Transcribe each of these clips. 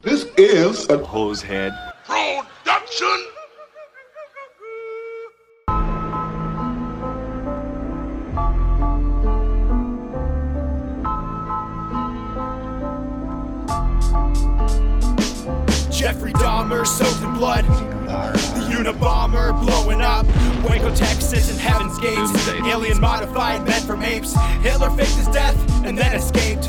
This is a hose head. production. Jeffrey Dahmer soaked in blood. The Unabomber blowing up. Waco, Texas, and Heaven's Gates. Doomsday. Alien modified men from apes. Hitler faked his death and then escaped.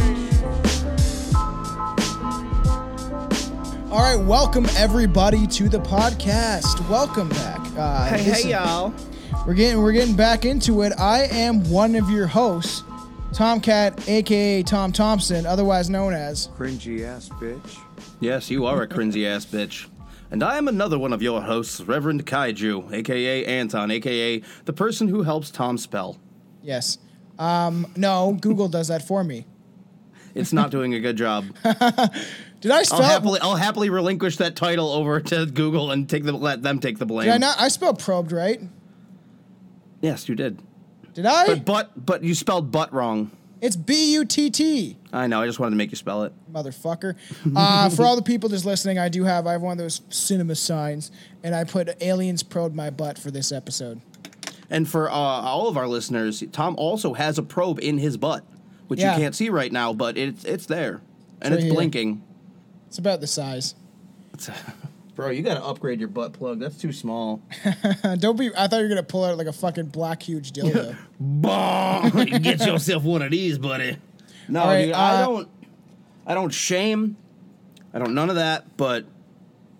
All right, welcome everybody to the podcast. Welcome back. Uh, Hey, this hey, is- y'all. We're getting we're getting back into it. I am one of your hosts, Tomcat, aka Tom Thompson, otherwise known as. Cringy ass bitch. Yes, you are a cringy ass bitch. And I am another one of your hosts, Reverend Kaiju, aka Anton, aka the person who helps Tom spell. Yes. Um, no, Google does that for me. It's not doing a good job. Did I I'll spell? happily, I'll happily relinquish that title over to Google and take the let them take the blame. Did I not? I spelled probed right. Yes, you did. Did I? But but but you spelled butt wrong. it's B U T T. I know. I just wanted to make you spell it. motherfucker. Uh, for all the people just listening, I do have I have one of those cinema signs, and I put aliens probed my butt for this episode. And for uh, all of our listeners, Tom also has a probe in his butt, which Yeah. you can't see right now, but it's it's there and right it's here. blinking. It's about the size. Bro, you got to upgrade your butt plug. That's too small. Don't be. I thought you were gonna pull out like a fucking black huge dildo. Bah! Get yourself one of these, buddy. No, All right, dude, I uh, don't. I don't shame. I don't none of that. But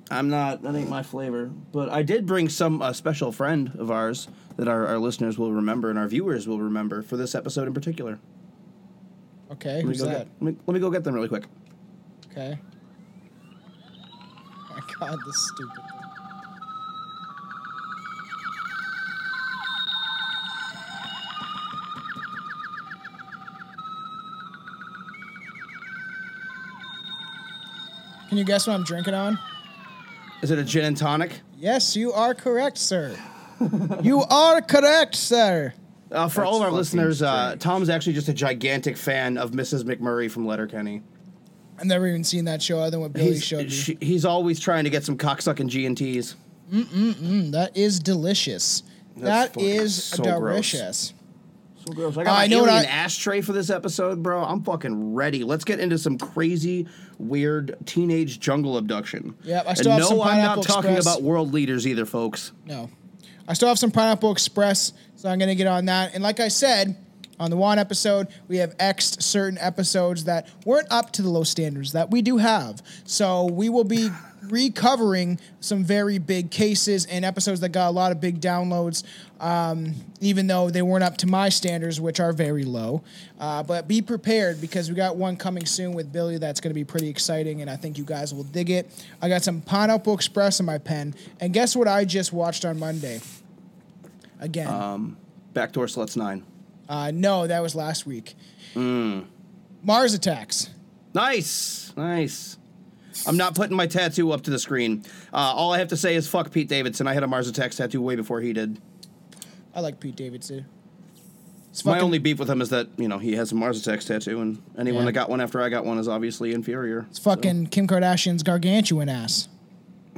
I'm not. That ain't my flavor. But I did bring some a special friend of ours that our, our listeners will remember and our viewers will remember for this episode in particular. Okay, Let me, who's go that? get, let, me, let me go get them really quick. Okay. My God, this stupid. thing. Can you guess what I'm drinking on? Is it a gin and tonic? Yes, you are correct, sir. you are correct, sir. Uh, for all of our listeners, uh, strange. Tom's actually just a gigantic fan of Mrs. McMurray from Letterkenny. I've never even seen that show other than what Billy He's, showed me. she- he's always trying to get some cocksucking G and T's. Mm-mm-mm, that is delicious. That's That is so gross. delicious. So gross. I got uh, I my know what alien I- ashtray for this episode, bro. I'm fucking ready. Let's get into some crazy, weird teenage jungle abduction. Yep, I And still have no, some I'm not talking Express. about world leaders either, folks. No. I still have some Pineapple Express, so I'm going to get on that. And like I said, on the one episode, we have X'd certain episodes that weren't up to the low standards that we do have. So we will be recovering some very big cases and episodes that got a lot of big downloads, um, even though they weren't up to my standards, which are very low. Uh, but be prepared because we got one coming soon with Billy that's going to be pretty exciting, and I think you guys will dig it. I got some Pineapple Express in my pen, and guess what I just watched on Monday? Again. Backdoor Sluts 9. Uh, no, that was last week. Mm. Mars Attacks. Nice. Nice. I'm not putting my tattoo up to the screen. Uh, all I have to say is fuck Pete Davidson. I had a Mars Attacks tattoo way before he did. I like Pete Davidson. It's My fucking- only beef with him is that, you know, he has a Mars Attacks tattoo, and anyone Yeah. that got one after I got one is obviously inferior. It's fucking Kim Kardashian's gargantuan ass.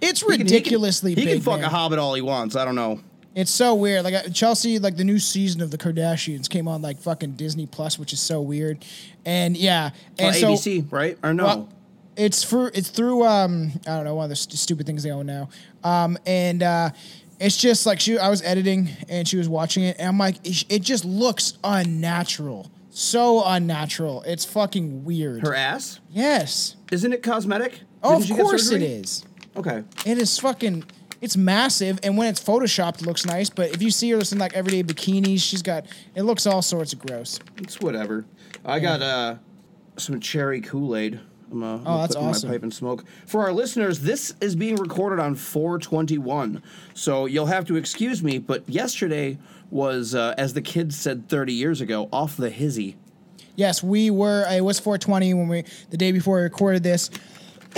it's He can- ridiculously he can, big. He can fuck man. a hobbit all he wants. I don't know. It's so weird. Like uh, Chelsea, like the new season of the Kardashians came on like fucking Disney Plus, which is so weird. And yeah, and so ABC, right? Or no? Well, it's for it's through um I don't know one of the st- stupid things they own now. Um and uh it's just like she I was editing and she was watching it and I'm like it, it just looks unnatural. So unnatural. It's fucking weird. Her ass? yes. Isn't it cosmetic? Oh, Didn't of course it is. Okay. It is fucking it's massive and when it's photoshopped it looks nice, but if you see her in like everyday bikinis, she's got it looks all sorts of gross. It's whatever. I got uh some cherry Kool-Aid I'm, uh, Oh, that's awesome. My pipe and smoke. For our listeners, this is being recorded on 421, so you'll have to excuse me. But yesterday was, uh, as the kids said 30 years ago, off the hizzy. Yes, we were. It was 420 when we the day before we recorded this.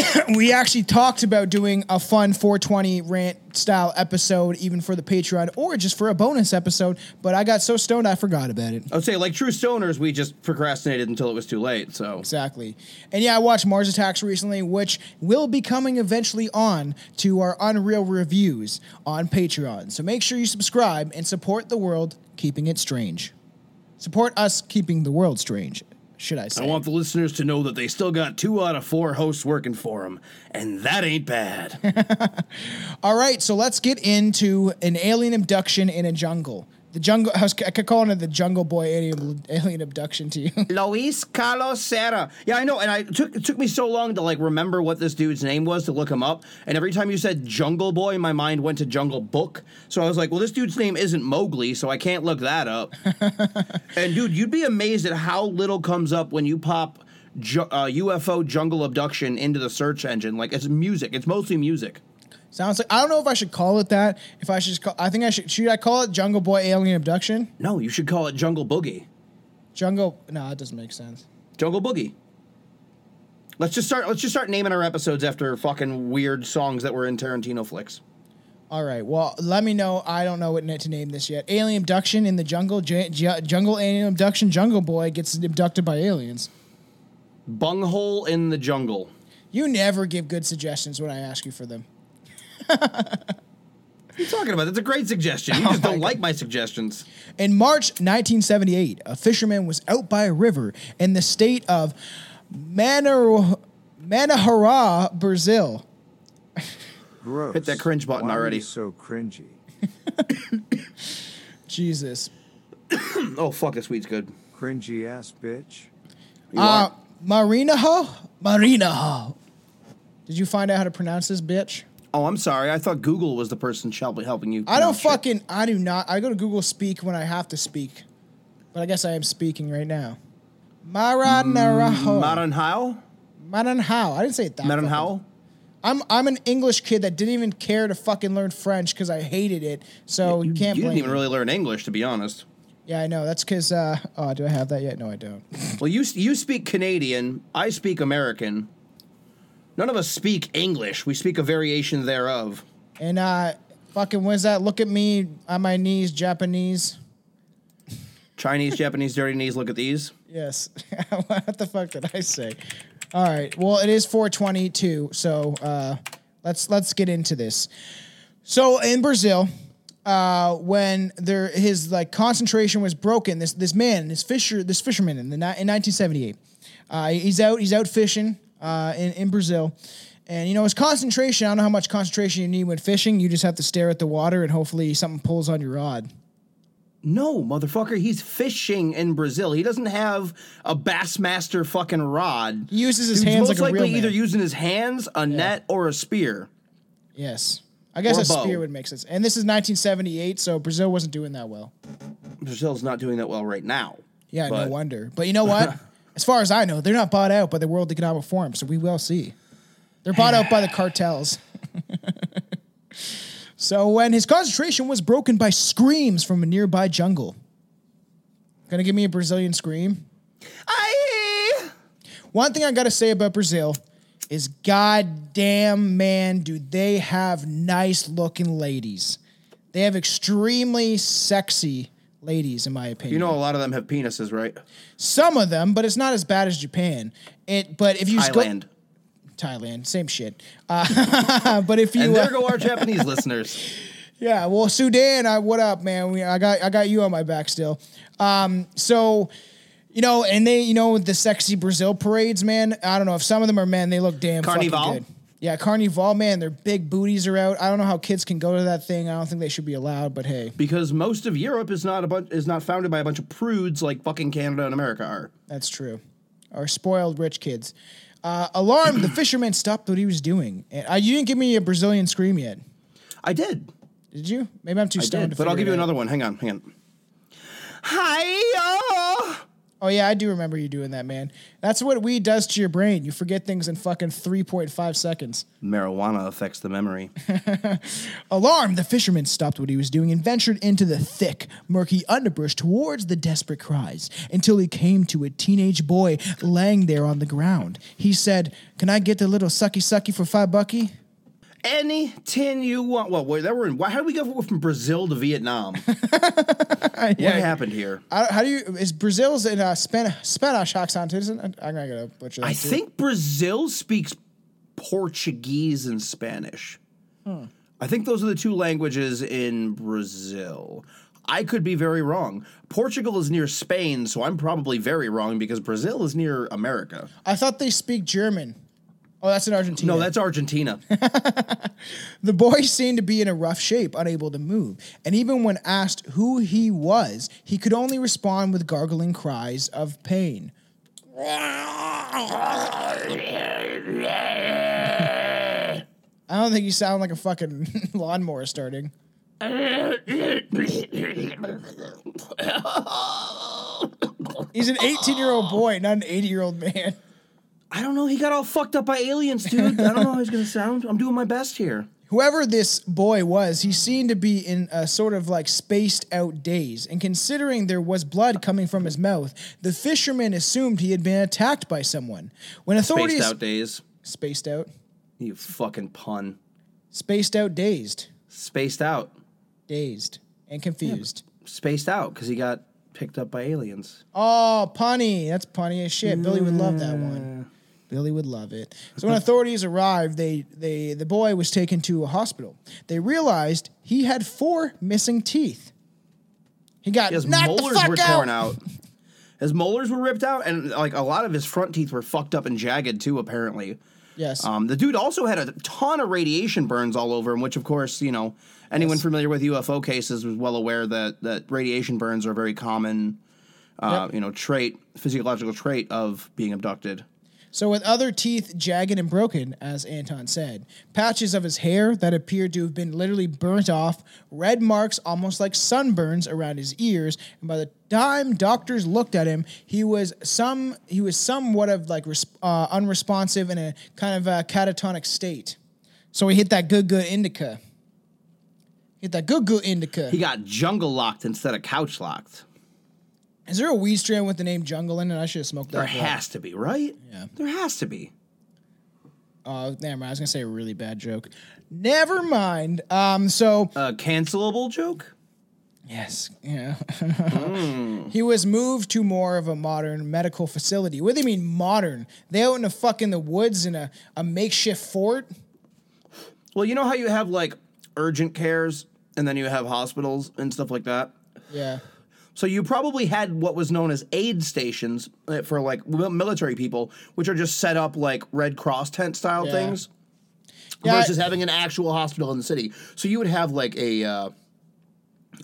we actually talked about doing a fun 420 rant style episode, even for the Patreon or just for a bonus episode. But I got so stoned I forgot about it. I would say, like true stoners, we just procrastinated until it was too late. So Exactly. And yeah, I watched Mars Attacks recently, which will be coming eventually on to our Unreal reviews on Patreon. So make sure you subscribe and support the world keeping it strange. Support us keeping the world strange, should I say. I want the listeners to know that they still got two out of four hosts working for them, and that ain't bad. All right, so let's get into an alien abduction in a jungle. The jungle, I, was, I kept calling it the Jungle Boy alien, alien abduction to you. Luis Carlos Serra. Yeah, I know, and I it took it took me so long to like remember what this dude's name was to look him up. And every time you said Jungle Boy, my mind went to Jungle Book. So I was like, well, this dude's name isn't Mowgli, so I can't look that up. and dude, you'd be amazed at how little comes up when you pop ju- uh, UFO jungle abduction into the search engine. Like it's music. It's mostly music. Sounds like I don't know if I should call it that. If I should, just call, I think I should. Should I call it Jungle Boy alien abduction? No, you should call it Jungle Boogie. Jungle? No, that doesn't make sense. Jungle Boogie. Let's just start. Let's just start naming our episodes after fucking weird songs that were in Tarantino flicks. All right. Well, let me know. I don't know what to name this yet. Alien abduction in the jungle. J- J- jungle alien abduction. Jungle Boy gets abducted by aliens. Bunghole in the jungle. You never give good suggestions when I ask you for them. What are you talking about? That's a great suggestion. You just don't like my suggestions. In March 1978, a fisherman was out by a river in the state of Manar- Manahara, Brazil. Gross. Hit that cringe button Why are already. you so cringy. Jesus. Oh fuck, this weed's good. Cringy ass bitch. You Uh, are. Marinaho? Marinaho. Did you find out how to pronounce this bitch? Oh, I'm sorry. I thought Google was the person helping you. I don't fucking. I do not. I go to Google Speak when I have to speak, but I guess I am speaking right now. Maranaraho. Maranhao. Maranhao. I didn't say it that. Maranhao. I'm I'm an English kid that didn't even care to fucking learn French because I hated it. So you can't You didn't even me. really learn English, to be honest. Yeah, I know. That's because. Uh, oh, do I have that yet? No, I don't. Well, you you speak Canadian. I speak American. None of us speak English. We speak a variation thereof. And uh, fucking, what's that? Look at me on my knees, Japanese. Chinese, Japanese, dirty knees. Look at these. Yes. what the fuck did I say? All right. Well, it is 422, so uh, let's let's get into this. So in Brazil, uh, when there his like concentration was broken, this this man, this fisher, this fisherman in the in 1978, uh, he's out he's out fishing uh, in in Brazil. And you know it's concentration. I don't know how much concentration you need when fishing. You just have to stare at the water, and hopefully something pulls on your rod. No, motherfucker, he's fishing in Brazil. He doesn't have a Bassmaster fucking rod. He uses his Dude's hands most like a real likely either using his hands, a net, or a spear. Yes. I guess Or a a bow. spear would make sense. And this is 1978, so Brazil wasn't doing that well. Brazil's not doing that well right now. Yeah, But- no wonder. But you know what? as far as I know, they're not bought out by the World Economic Forum, so we will see. They're bought out by the cartels. so when his concentration was broken by screams from a nearby jungle. Gonna give me a Brazilian scream? Aye. One thing I gotta say about Brazil is goddamn man, do they have nice looking ladies. They have extremely sexy ladies, in my opinion. You know, a lot of them have penises, right? some of them, but it's not as bad as Japan. It, but if you go- Thailand. Thailand, same shit. Uh, but if you, And there uh, go our Japanese listeners. yeah, well, Sudan, I, what up, man? We, I got, I got you on my back still. Um, so, you know, and they, you know, the sexy Brazil parades, man. I don't know if some of them are men. They look damn Carnival? fucking good. Yeah, Carnival, man. Their big booties are out. I don't know how kids can go to that thing. I don't think they should be allowed. But hey, Because most of Europe is not a bunch is not founded by a bunch of prudes like fucking Canada and America are. That's true. Or spoiled rich kids. Uh, alarmed, the fisherman stopped what he was doing. And, uh, you didn't give me a Brazilian scream yet, I did. did you? Maybe I'm too I stoned did. to But I'll give you another one. Hang on, hang on. Hi. Oh yeah, I do remember you doing that, man. That's what weed does to your brain. You forget things in fucking 3.5 seconds. Marijuana affects the memory. Alarmed, the fisherman stopped what he was doing and ventured into the thick, murky underbrush towards the desperate cries until he came to a teenage boy laying there on the ground. He said, Can I get the little sucky sucky for five bucky? Any tin you want. Well, wait, that were in. Why, how did we go from Brazil to Vietnam? what happened here? I, how do you, is Brazil's in uh, Span- Spanish accent, isn't it? I'm going to butcher. I too. think Brazil speaks Portuguese and Spanish. I think those are the two languages in Brazil. I could be very wrong. Portugal is near Spain, so I'm probably very wrong because Brazil is near America. I thought they speak German. Oh, that's in Argentina. No, that's Argentina. The boy seemed to be in a rough shape, unable to move, and even when asked who he was, he could only respond with gargling cries of pain. I don't think you sound like a fucking lawnmower starting. He's an 18 year old boy, not an 80 year old man. I don't know. He got all fucked up by aliens, dude. I don't know how he's gonna sound. I'm doing my best here. Whoever this boy was, he seemed to be in a sort of like spaced out daze. And considering there was blood coming from his mouth, the fisherman assumed he had been attacked by someone. When authorities Spaced out days. spaced out, You fucking pun. spaced out, dazed, Spaced out. dazed, and confused. Spaced out because he got picked up by aliens. Oh, punny. That's punny as shit. Billy would love that one. Billy would love it. So when authorities arrived, they, they the boy was taken to a hospital. They realized he had four missing teeth. He got His knocked the molars fuck were out. torn out. His molars were ripped out, and like a lot of his front teeth were fucked up and jagged too. Apparently, Yes. um, the dude also had a ton of radiation burns all over him, which of course, you know, anyone familiar with UFO cases was well aware that that radiation burns are a very common, uh, Yep. you know, trait, physiological trait of being abducted. So, with other teeth jagged and broken, as Anton said, patches of his hair that appeared to have been literally burnt off, red marks almost like sunburns around his ears, and by the time doctors looked at him, he was some he was somewhat of like uh, unresponsive in a kind of a catatonic state. So he hit that good good indica. Hit that good good indica. He got jungle locked instead of couch locked. Is there a weed strand with the name Jungle in it? I should have smoked that. There before. has to be, right? Yeah. There has to be. Oh, never mind. I was gonna say a really bad joke. Never mind. Um, so A cancelable joke? Yes, yeah. he was moved to more of a modern medical facility. What do they mean modern? They out in the fucking the woods in a, a makeshift fort? Well, you know how you have like urgent cares and then you have hospitals and stuff like that? Yeah. So you probably had what was known as aid stations uh, for like military people, which are just set up like Red Cross tent style Yeah. things, Yeah, versus I- having an actual hospital in the city. So you would have like a uh,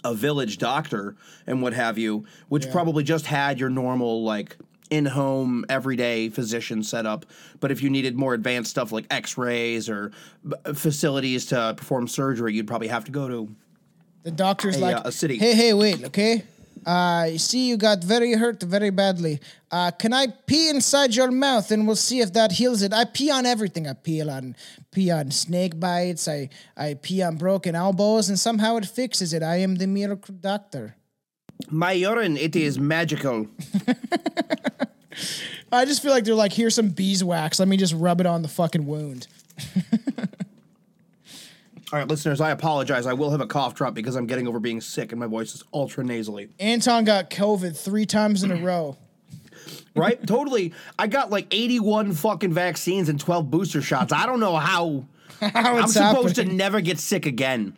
a village doctor and what have you, which Yeah. probably just had your normal like in home everyday physician setup. But if you needed more advanced stuff like X rays or b- facilities to perform surgery, you'd probably have to go to The doctor's A, like, uh, a city. Hey, hey, wait, okay? Uh, see, you got very hurt very badly. Uh, can I pee inside your mouth and we'll see if that heals it? I pee on everything. I pee on pee on snake bites. I I pee on broken elbows, and somehow it fixes it. I am the miracle doctor. my urine. It is magical. I just feel like they're like, here's some beeswax. Let me just rub it on the fucking wound. All right, listeners, I apologize. I will have a cough drop because I'm getting over being sick and my voice is ultra nasally. Anton got COVID three times in a row. Right? totally. I got like 81 fucking vaccines and 12 booster shots. I don't know how. How I'm supposed happening. to never get sick again.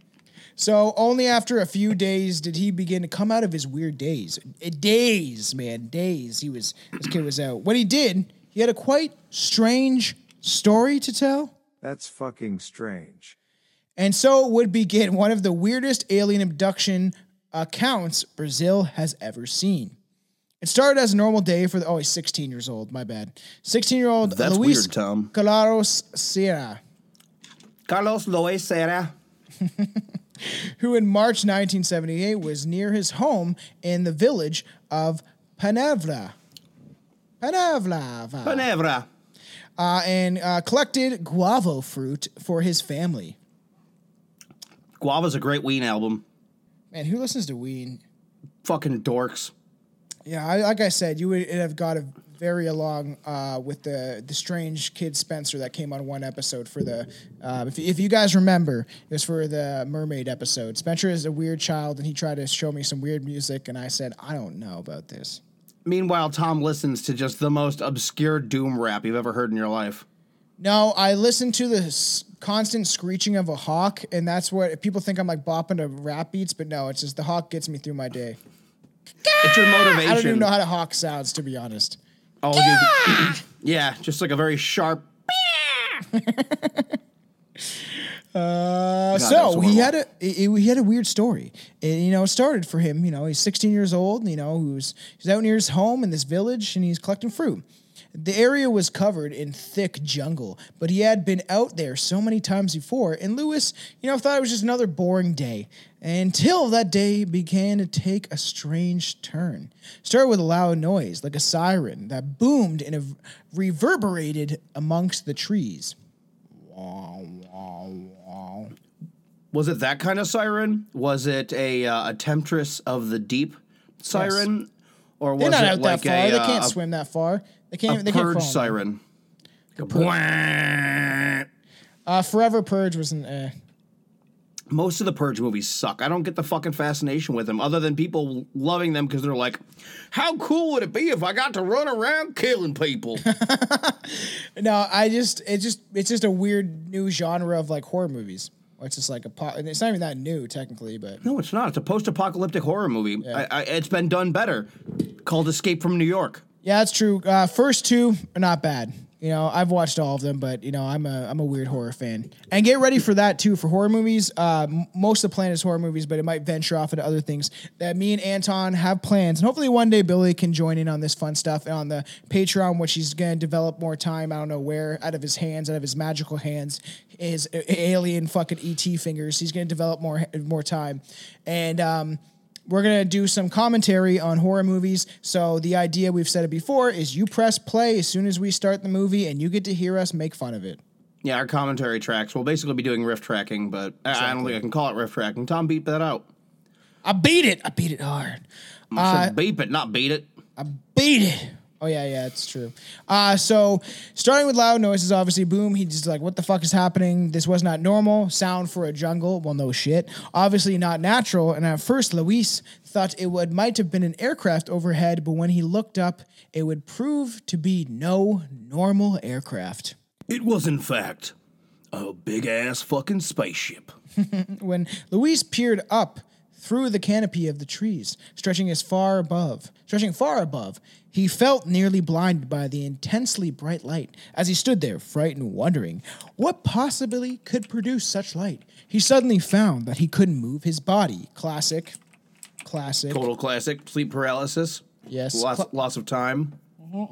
So only after a few days did he begin to come out of his weird days. Eh, Days, man, days. He was this kid was out. What he did, he had a quite strange story to tell. That's fucking strange. And so would begin one of the weirdest alien abduction accounts Brazil has ever seen. It started as a normal day for the oh he's 16 years old, my bad. 16 year old That's Luis weird, Tom. Claros Sierra. Carlos Lois Serra. who in March 1978 was near his home in the village of Panavra. Panavlava. Panevra. uh, and uh, collected guavo fruit for his family. Guava's a great Ween album. Man, who listens to Ween? Fucking dorks. Yeah, I, like I said, you would have got a very along uh, with the the strange kid Spencer that came on one episode for the. Uh, if, if you guys remember, it was for the mermaid episode. Spencer is a weird child, and he tried to show me some weird music, and I said, I don't know about this. Meanwhile, Tom listens to just the most obscure doom rap you've ever heard in your life. No, I listen to the constant screeching of a hawk, and that's what people think I'm like bopping to rap beats, but no, it's just the hawk gets me through my day. It's your motivation. I don't even know how to hawk sounds, to be honest. Oh, yeah, just like a very sharp. Uh, God, so he had a he, he had a weird story. It, you know, it started for him. You know, he's 16 years old. You know, who's he's out near his home in this village, and he's collecting fruit. The area was covered in thick jungle, but he had been out there so many times before, and Lewis, you know, thought it was just another boring day. Until that day began to take a strange turn. Started with a loud noise, like a siren, that boomed and reverberated amongst the trees. Was it that kind of siren? Was it a, uh, a temptress of the deep siren? Or was They're not it out like that far. a, they uh, can't a, swim that far. They can't. they can't purge crawl. siren? Uh, Forever Purge was an. Eh. Most of the Purge movies suck. I don't get the fucking fascination with them, other than people loving them because they're like, "How cool would it be if I got to run around killing people?" No, I just it's just it's just a weird new genre of like horror movies. Or it's just like a po- it's not even that new technically, but no, it's not. It's a post-apocalyptic horror movie. I, I, it's been done better. Called Escape from New York. yeah, that's true. Uh, first two are not bad. You know, I've watched all of them, but you know, I'm a I'm a weird horror fan. And get ready for that too for horror movies. Uh, most of the plan is horror movies, but it might venture off into other things. That me and Anton have plans, and hopefully one day Billy can join in on this fun stuff and on the Patreon, which he's to develop more time. I don't know where, out of his hands, out of his magical hands, his alien fucking ET fingers. He's to develop more more time, and um, we're gonna do some commentary on horror movies. So the idea we've said it before is you press play as soon as we start the movie, and you get to hear us make fun of it. Yeah, our commentary tracks. We'll basically be doing riff tracking, but I- I don't think I can call it riff tracking. Tom beat that out. I beat it. I beat it hard. I said uh, beep it, not beat it. I beat it. Oh yeah, yeah, it's true. Uh, so starting with loud noises, obviously, boom. He's just like, "What the fuck is happening? This was not normal sound for a jungle." Well, no shit. Obviously not natural. And at first, Luis thought it would might have been an aircraft overhead, but when he looked up, it would prove to be no normal aircraft. It was, in fact, a big ass fucking spaceship. when Luis peered up through the canopy of the trees, stretching as far above, stretching far above, he felt nearly blinded by the intensely bright light. As he stood there, frightened, wondering what possibly could produce such light, he suddenly found that he couldn't move his body. Classic, classic. Total classic. Sleep paralysis. Yes. Loss, loss of time. I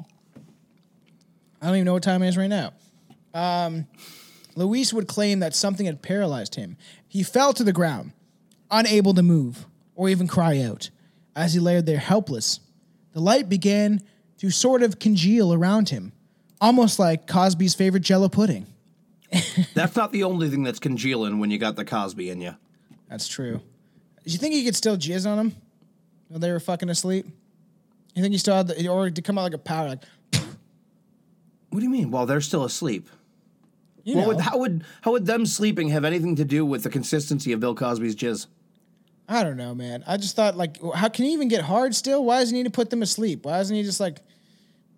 don't even know what time it is right now. Um, Luis would claim that something had paralyzed him. He fell to the ground, unable to move or even cry out. As he lay there helpless, the light began to sort of congeal around him, almost like Cosby's favorite jello pudding. That's not the only thing that's congealing when you got the Cosby in you. That's true. Do you think he could still jizz on him while they were fucking asleep? You think he still had the, or to come out like a powder, like, What do you mean? While they're still asleep. you know? would, how would how would them sleeping have anything to do with the consistency of Bill Cosby's jizz? I don't know, man. I just thought, like, how can he even get hard still? Why does he need to put them asleep? Why doesn't he just like,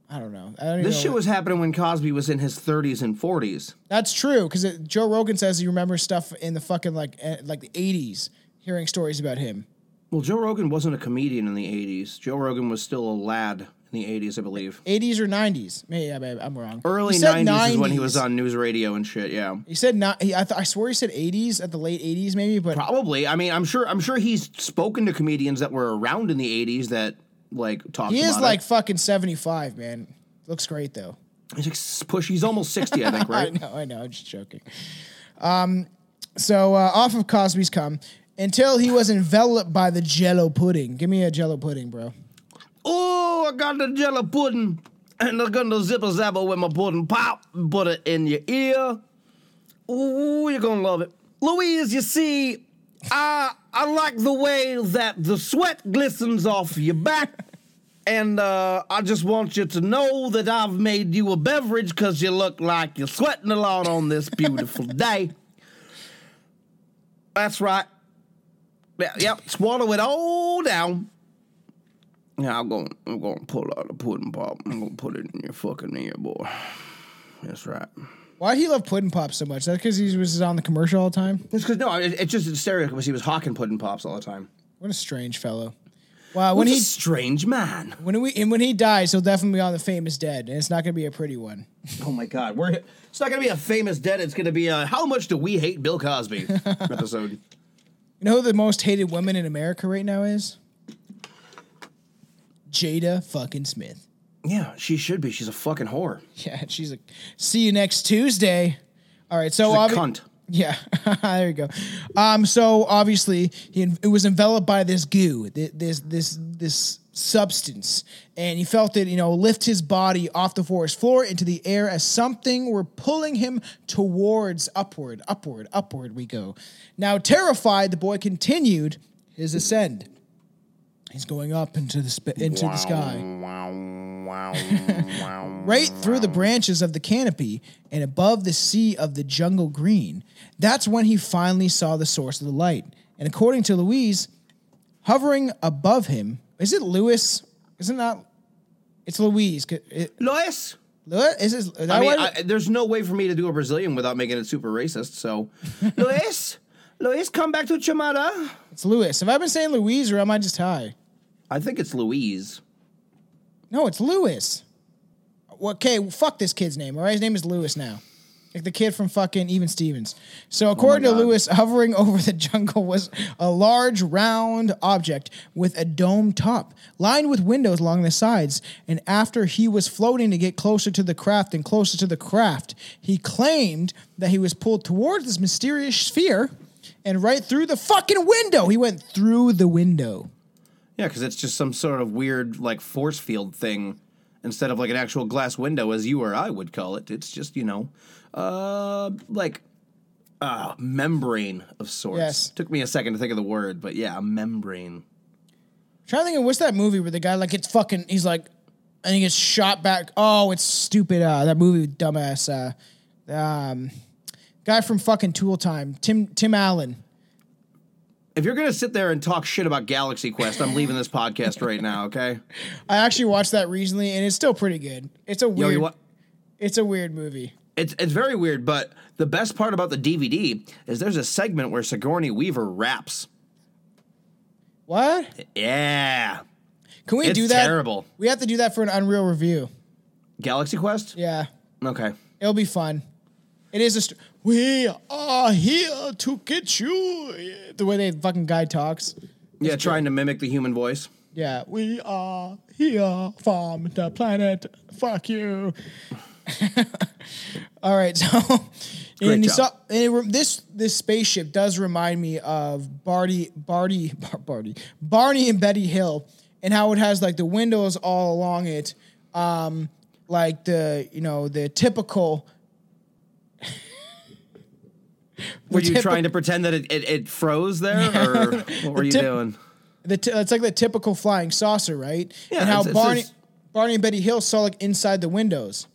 I don't know. I don't even This know shit what- was happening when Cosby was in his 30s and 40s. That's true because Joe Rogan says he remembers stuff in the fucking like eh, like the eighties, hearing stories about him. Well, Joe Rogan wasn't a comedian in the 80s. Joe Rogan was still a lad in the 80s, I believe. Eighties or nineties? Maybe yeah, maybe I'm wrong. Early He said 90s, is when he was on news radio and shit, yeah. He said not. He, I, th- I swear he said eighties at the late eighties, maybe. But Probably. I mean, I'm sure I'm sure he's spoken to comedians that were around in the 80s that like talked he is it. like fucking seventy five, man. Looks great though. He's like push. He's almost 60, I think, right? I know, I know. I'm just joking. Um, so uh, off of Cosby's come until he was enveloped by the Jello pudding. Give me a Jello pudding, bro. Oh, I got the jello pudding. and I'm gonna zipper zapper with my pudding pop and put it in your ear. Ooh, you're gonna love it. Louise, you see, I I like the way that the sweat glistens off your back. And uh, I just want you to know that I've made you a beverage because you look like you're sweating a lot on this beautiful day. That's right. Yeah, yep, swallow it all down. Yeah, I'm gonna I'm to pull out the pudding pop. I'm to put it in your fucking ear, boy. That's right. Why he love pudding pop so much? That's because he was on the commercial all the time. It's because no, it, it's just a stereotype because he was hawking pudding pops all the time. What a strange fellow. Wow, when a he strange man. when we and when he dies, he'll definitely be on the famous dead, and it's not gonna be a pretty one. Oh my God, we're it's not gonna be a famous dead. It's gonna be a how much do we hate Bill Cosby episode. You know who the most hated woman in America right now is? Jada fucking Smith. Yeah, she should be. She's a fucking whore. Yeah, she's a. see you next Tuesday. All right, so She's a obvi- cunt. Yeah, there you go. Um, so obviously he it was enveloped by this goo, this this this substance, and he felt it, you know, lift his body off the forest floor into the air as something were pulling him towards upward, upward, upward. We go. Now terrified, the boy continued his ascend. He's going up into the sp- into the sky right through the branches of the canopy and above the sea of the jungle green. That's when he finally saw the source of the light. And according to Louise, hovering above him, is it Lewis? Isn't that? It's Louise. C- It, Lois. Lewis? Is, it, is that I mean, I, there's no way for me to do a Brazilian without making it super racist. So, Luis, Luis, come back to Chamada. it's Lewis. Have I been saying Louise or am I just high? I think it's Louise. No, it's Louis. Okay, well, fuck this kid's name. All right, his name is Lewis now. Like the kid from fucking Even Stevens. So oh according to God. Lewis, hovering over the jungle was a large round object with a dome top, lined with windows along the sides. And after he was floating to get closer to the craft and closer to the craft, he claimed that he was pulled towards this mysterious sphere and right through the fucking window. He went through the window. Yeah, because it's just some sort of weird like force field thing instead of like an actual glass window, as you or I would call it. It's just you know, uh, like uh, membrane of sorts. Yes. Took me a second to think of the word, but yeah, a membrane. trying to think of what's that movie where the guy like gets fucking he's like and he gets shot back. Oh, it's stupid. Uh, that movie, dumbass. Uh, um, guy from fucking Tool Time, Tim Tim Allen. If you're gonna sit there and talk shit about Galaxy Quest, I'm leaving this podcast right now. Okay. I actually watched that recently, and it's still pretty good. It's a weird. you what? It's a weird movie. It's it's very weird, but the best part about the DVD is there's a segment where Sigourney Weaver raps. What? Yeah. Can we It's do that? terrible. We have to do that for an Unreal review. Galaxy Quest? Yeah, Okay. it'll be fun. It is a. St- we are here to get you. The way they fucking guy talks. Yeah, trying to mimic the human voice. Yeah, we are here from the planet. Fuck you. All right, so Great and you saw and it, this this spaceship does remind me of Barty Barty Bar- Barty Barney and Betty Hill and how it has like the windows all along it, um, like the you know the typical. Were you typi- trying to pretend that it, it, it froze there, or what were you tip- doing? The t- it's like the typical flying saucer, right? Yeah, and how it's- it's Barney just- Barney and Betty Hill saw like inside the windows.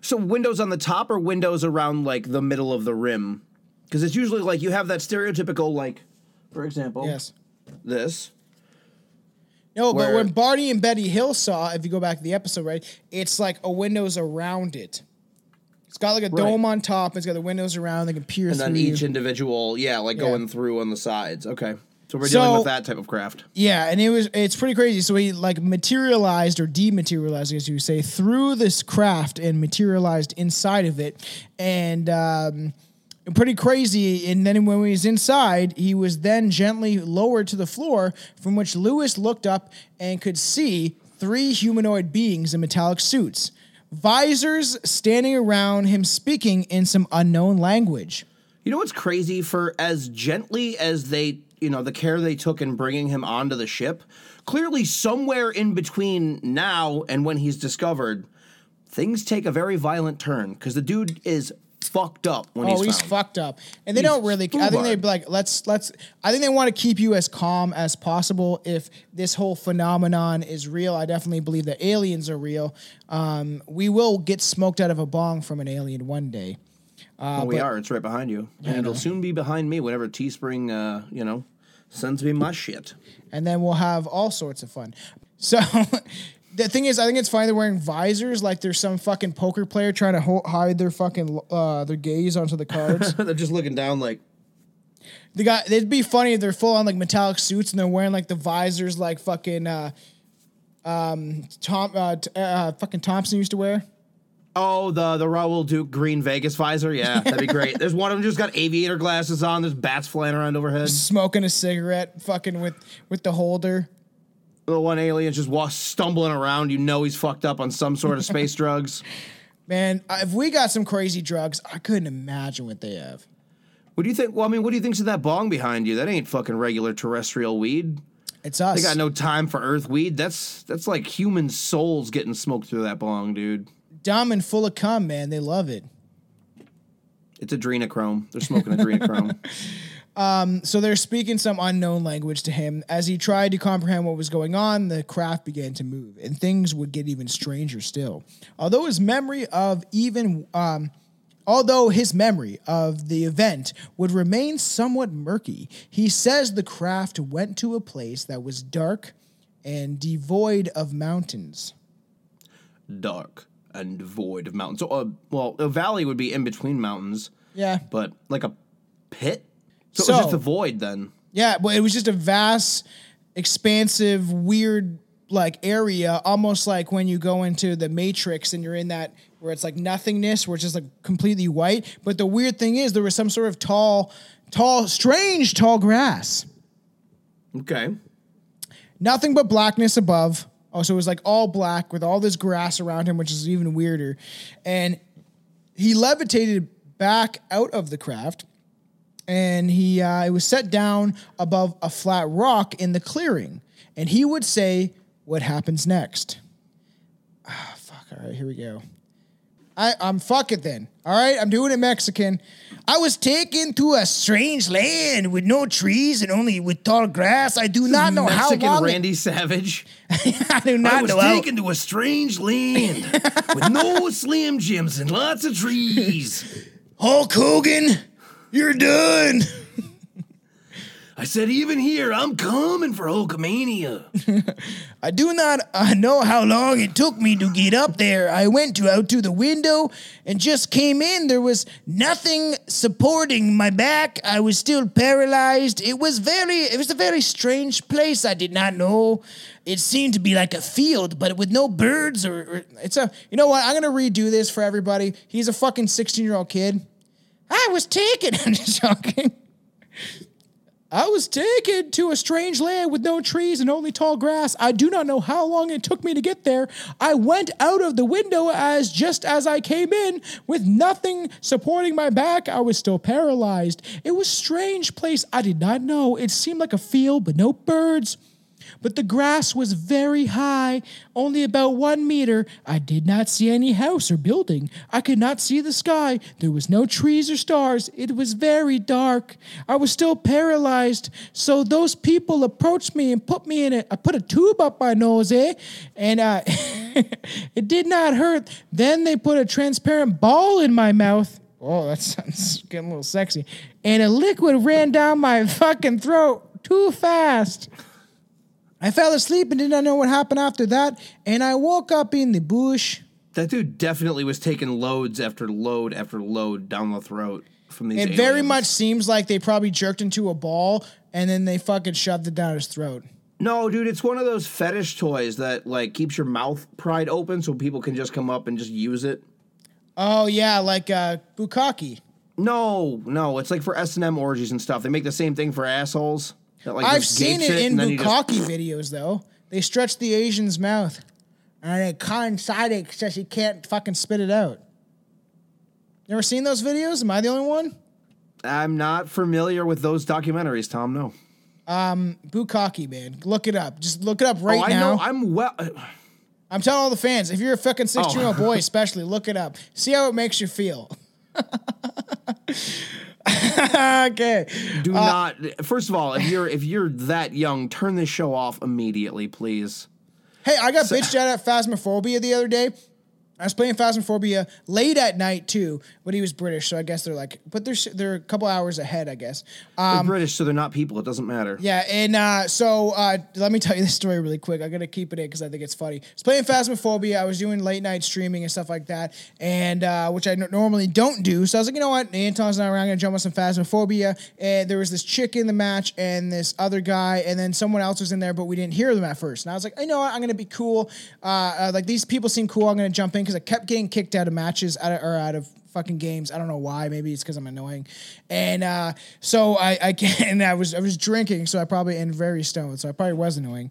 So windows on the top or windows around like the middle of the rim? Because it's usually like you have that stereotypical like, for example, Yes. this. No, but when Barney and Betty Hill saw, if you go back to the episode, right, it's like a windows around it. It's got like a dome on top. It's got the windows around. They can peer And through. then each individual, yeah, like Yeah. going through on the sides. Okay. So we're So- dealing with that type of craft. yeah, and it was it's pretty crazy. So he like materialized or dematerialized, I guess you would say, through this craft and materialized inside of it, and um, pretty crazy. And then when he was inside, he was then gently lowered to the floor, from which Lewis looked up and could see three humanoid beings in metallic suits, visors standing around him, speaking in some unknown language. You know what's crazy? For as gently as they you know the care they took in bringing him onto the ship. Clearly, somewhere in between now and when he's discovered, things take a very violent turn because the dude is fucked up when Oh, he's, he's found. fucked up, and they He's don't really. I think they'd be like, let's let's. I think they want to keep you as calm as possible. If this whole phenomenon is real, I definitely believe that aliens are real. Um, we will get smoked out of a bong from an alien one day. Oh, we are. It's right behind you, and it'll soon be behind me whenever Teespring, uh, you know, sends me my shit. and then we'll have all sorts of fun. So the thing is, I think it's funny they're wearing visors like there's some fucking poker player trying to ho- hide their fucking uh, their gaze onto the cards. They're just looking down like, the guy, it'd be funny if they're full on like metallic suits and they're wearing like the visors like fucking uh, um, Tom, uh, t- uh, fucking Thompson used to wear. oh, the the Raoul Duke green Vegas visor. Yeah, that'd be great. There's one of them just got aviator glasses on. There's bats flying around overhead. Smoking a cigarette, fucking with with the holder. The one alien just walk, stumbling around. You know he's fucked up on some sort of space drugs. Man, if we got some crazy drugs, I couldn't imagine what they have. What do you think? Well, I mean, what do you think's in that bong behind you? That ain't fucking regular terrestrial weed. It's us. They got no time for Earth weed. That's that's like human souls getting smoked through that bong, dude. Dumb and full of cum, man. They love it. It's adrenochrome. They're smoking adrenochrome. So they're speaking some unknown language to him. As he tried to comprehend what was going on, the craft began to move, and things would get even stranger still. Although his memory of even, um, although his memory of the event would remain somewhat murky, he says the craft went to a place that was dark and devoid of mountains. Dark and void of mountains. So, uh, well, a valley would be in between mountains, Yeah, but like a pit. So, So- it was just a void then. Yeah, but it was just a vast, expansive, weird like area, almost like when you go into the Matrix and you're in that where it's like nothingness, where it's just like completely white. But the weird thing is there was some sort of tall, tall, strange tall grass. Okay. Nothing but blackness above. Oh, so it was like all black with all this grass around him, which is even weirder. And he levitated back out of the craft and he uh, it was set down above a flat rock in the clearing. And he would say, "What happens next?" Ah, fuck. All right, here we go. I, I'm fuck it then. All right, I'm doing it Mexican. I was taken to a strange land with no trees and only with tall grass. I do not know Mexican how long. it- Randy Savage. I do not I was know how. taken to a strange land with no slim jims and lots of trees. Hulk Hogan, you're done. I said, even here, I'm coming for Hulkamania. I do not uh, know how long it took me to get up there. I went to out to the window and just came in. There was nothing supporting my back. I was still paralyzed. It was very it was a very strange place. I did not know. It seemed to be like a field, but with no birds or, or it's a you know what? I'm gonna redo this for everybody. He's a fucking 16 year old kid. I was taken. I'm just joking. I was taken to a strange land with no trees and only tall grass. I do not know how long it took me to get there. I went out of the window as just as I came in with nothing supporting my back. I was still paralyzed. It was strange place. I did not know. It seemed like a field, but no birds. But the grass was very high, only about one meter. I did not see any house or building. I could not see the sky. There was no trees or stars. It was very dark. I was still paralyzed. So those people approached me and put me in it. I put a tube up my nose, eh? And uh, it did not hurt. Then they put a transparent ball in my mouth. Oh, that sounds getting a little sexy. And a liquid ran down my fucking throat too fast. I fell asleep and did not know what happened after that. And I woke up in the bush. That dude definitely was taking loads after load after load down the throat from these. It very much seems like they probably jerked into a ball and then they fucking shoved it down his throat. No, dude, it's one of those fetish toys that like keeps your mouth pried open so people can just come up and just use it. Oh yeah, like uh bukkake. No, no, it's like for S and M orgies and stuff. They make the same thing for assholes. That, like, I've seen gapes it in you just- videos though. They stretch the Asian's mouth. And it it so she can't fucking spit it out. You ever seen those videos? Am I the only one? I'm not familiar with those documentaries, Tom. No. Um, Bukkake, man. Look it up. Just look it up right oh, I now. know. I'm well. I'm telling all the fans, if you're a fucking 16 year old Oh. boy, especially, look it up. See how it makes you feel. okay. Do Uh, not. First of all, if you're if you're that young, turn this show off immediately, please. Hey, I got bitched out at Phasmophobia the other day. I was playing Phasmophobia late at night too, but he was British, so I guess they're like, but they're they're a couple hours ahead, I guess. They're British, so they're not people. It doesn't matter. Yeah, and uh, so uh, let me tell you this story really quick. I'm gonna keep it in because I think it's funny. I was playing Phasmophobia. I was doing late night streaming and stuff like that, and uh, which I n- normally don't do. So I was like, you know what, Anton's not around. I'm gonna jump on some Phasmophobia. And there was this chick in the match, and this other guy, and then someone else was in there, but we didn't hear them at first. And I was like, you know what, I'm gonna be cool. Uh, uh, like these people seem cool. I'm gonna jump in because I kept getting kicked out of matches out of, or out of fucking games. I don't know why. Maybe it's because I'm annoying. And uh, so I, I and I was I was drinking, so I probably and very stoned, so I probably was annoying.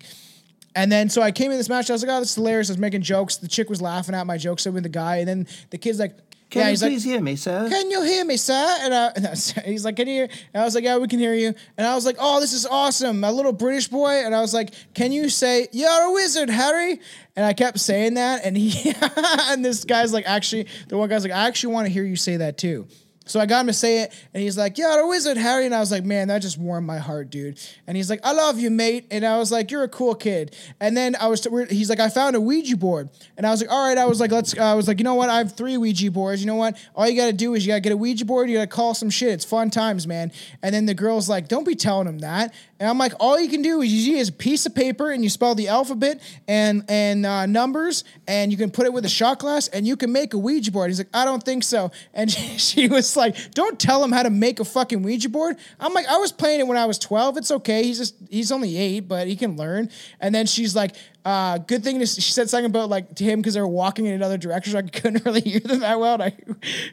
And then so I came in this match. I was like, "Oh, this is hilarious." I was making jokes. The chick was laughing at my jokes with the guy, and then the kid's like, Can "Yeah." you He's like, hear me, sir? can you hear me, sir? And, I, and I was- he's like, can you? hear-" And I was like, yeah, we can hear you. And I was like, oh, this is awesome, a little British boy. And I was like, can you say you're a wizard, Harry? And I kept saying that, and he and this guy's like, actually, the one guy's like, I actually want to hear you say that too. So I got him to say it, and he's like, "You're a wizard, Harry." And I was like, "Man, that just warmed my heart, dude." And he's like, "I love you, mate." And I was like, "You're a cool kid." And then I was, he's like, "I found a Ouija board," and I was like, "All right." I was like, "Let's." I was like, "You know what? I have three Ouija boards. You know what? All you got to do is you got to get a Ouija board. You got to call some shit. It's fun times, man." And then the girl's like, "Don't be telling him that." And I'm like, "All you can do is you use a piece of paper and you spell the alphabet and and uh, numbers, and you can put it with a shot glass, and you can make a Ouija board." He's like, "I don't think so." And she, she was like, "Don't tell him how to make a fucking Ouija board." I'm like, "I was playing it when I was 12. It's okay. He's just he's only eight, but he can learn." And then she's like, uh, "Good thing to." She said something about like to him because they were walking in another direction, so I couldn't really hear them that well. And, I,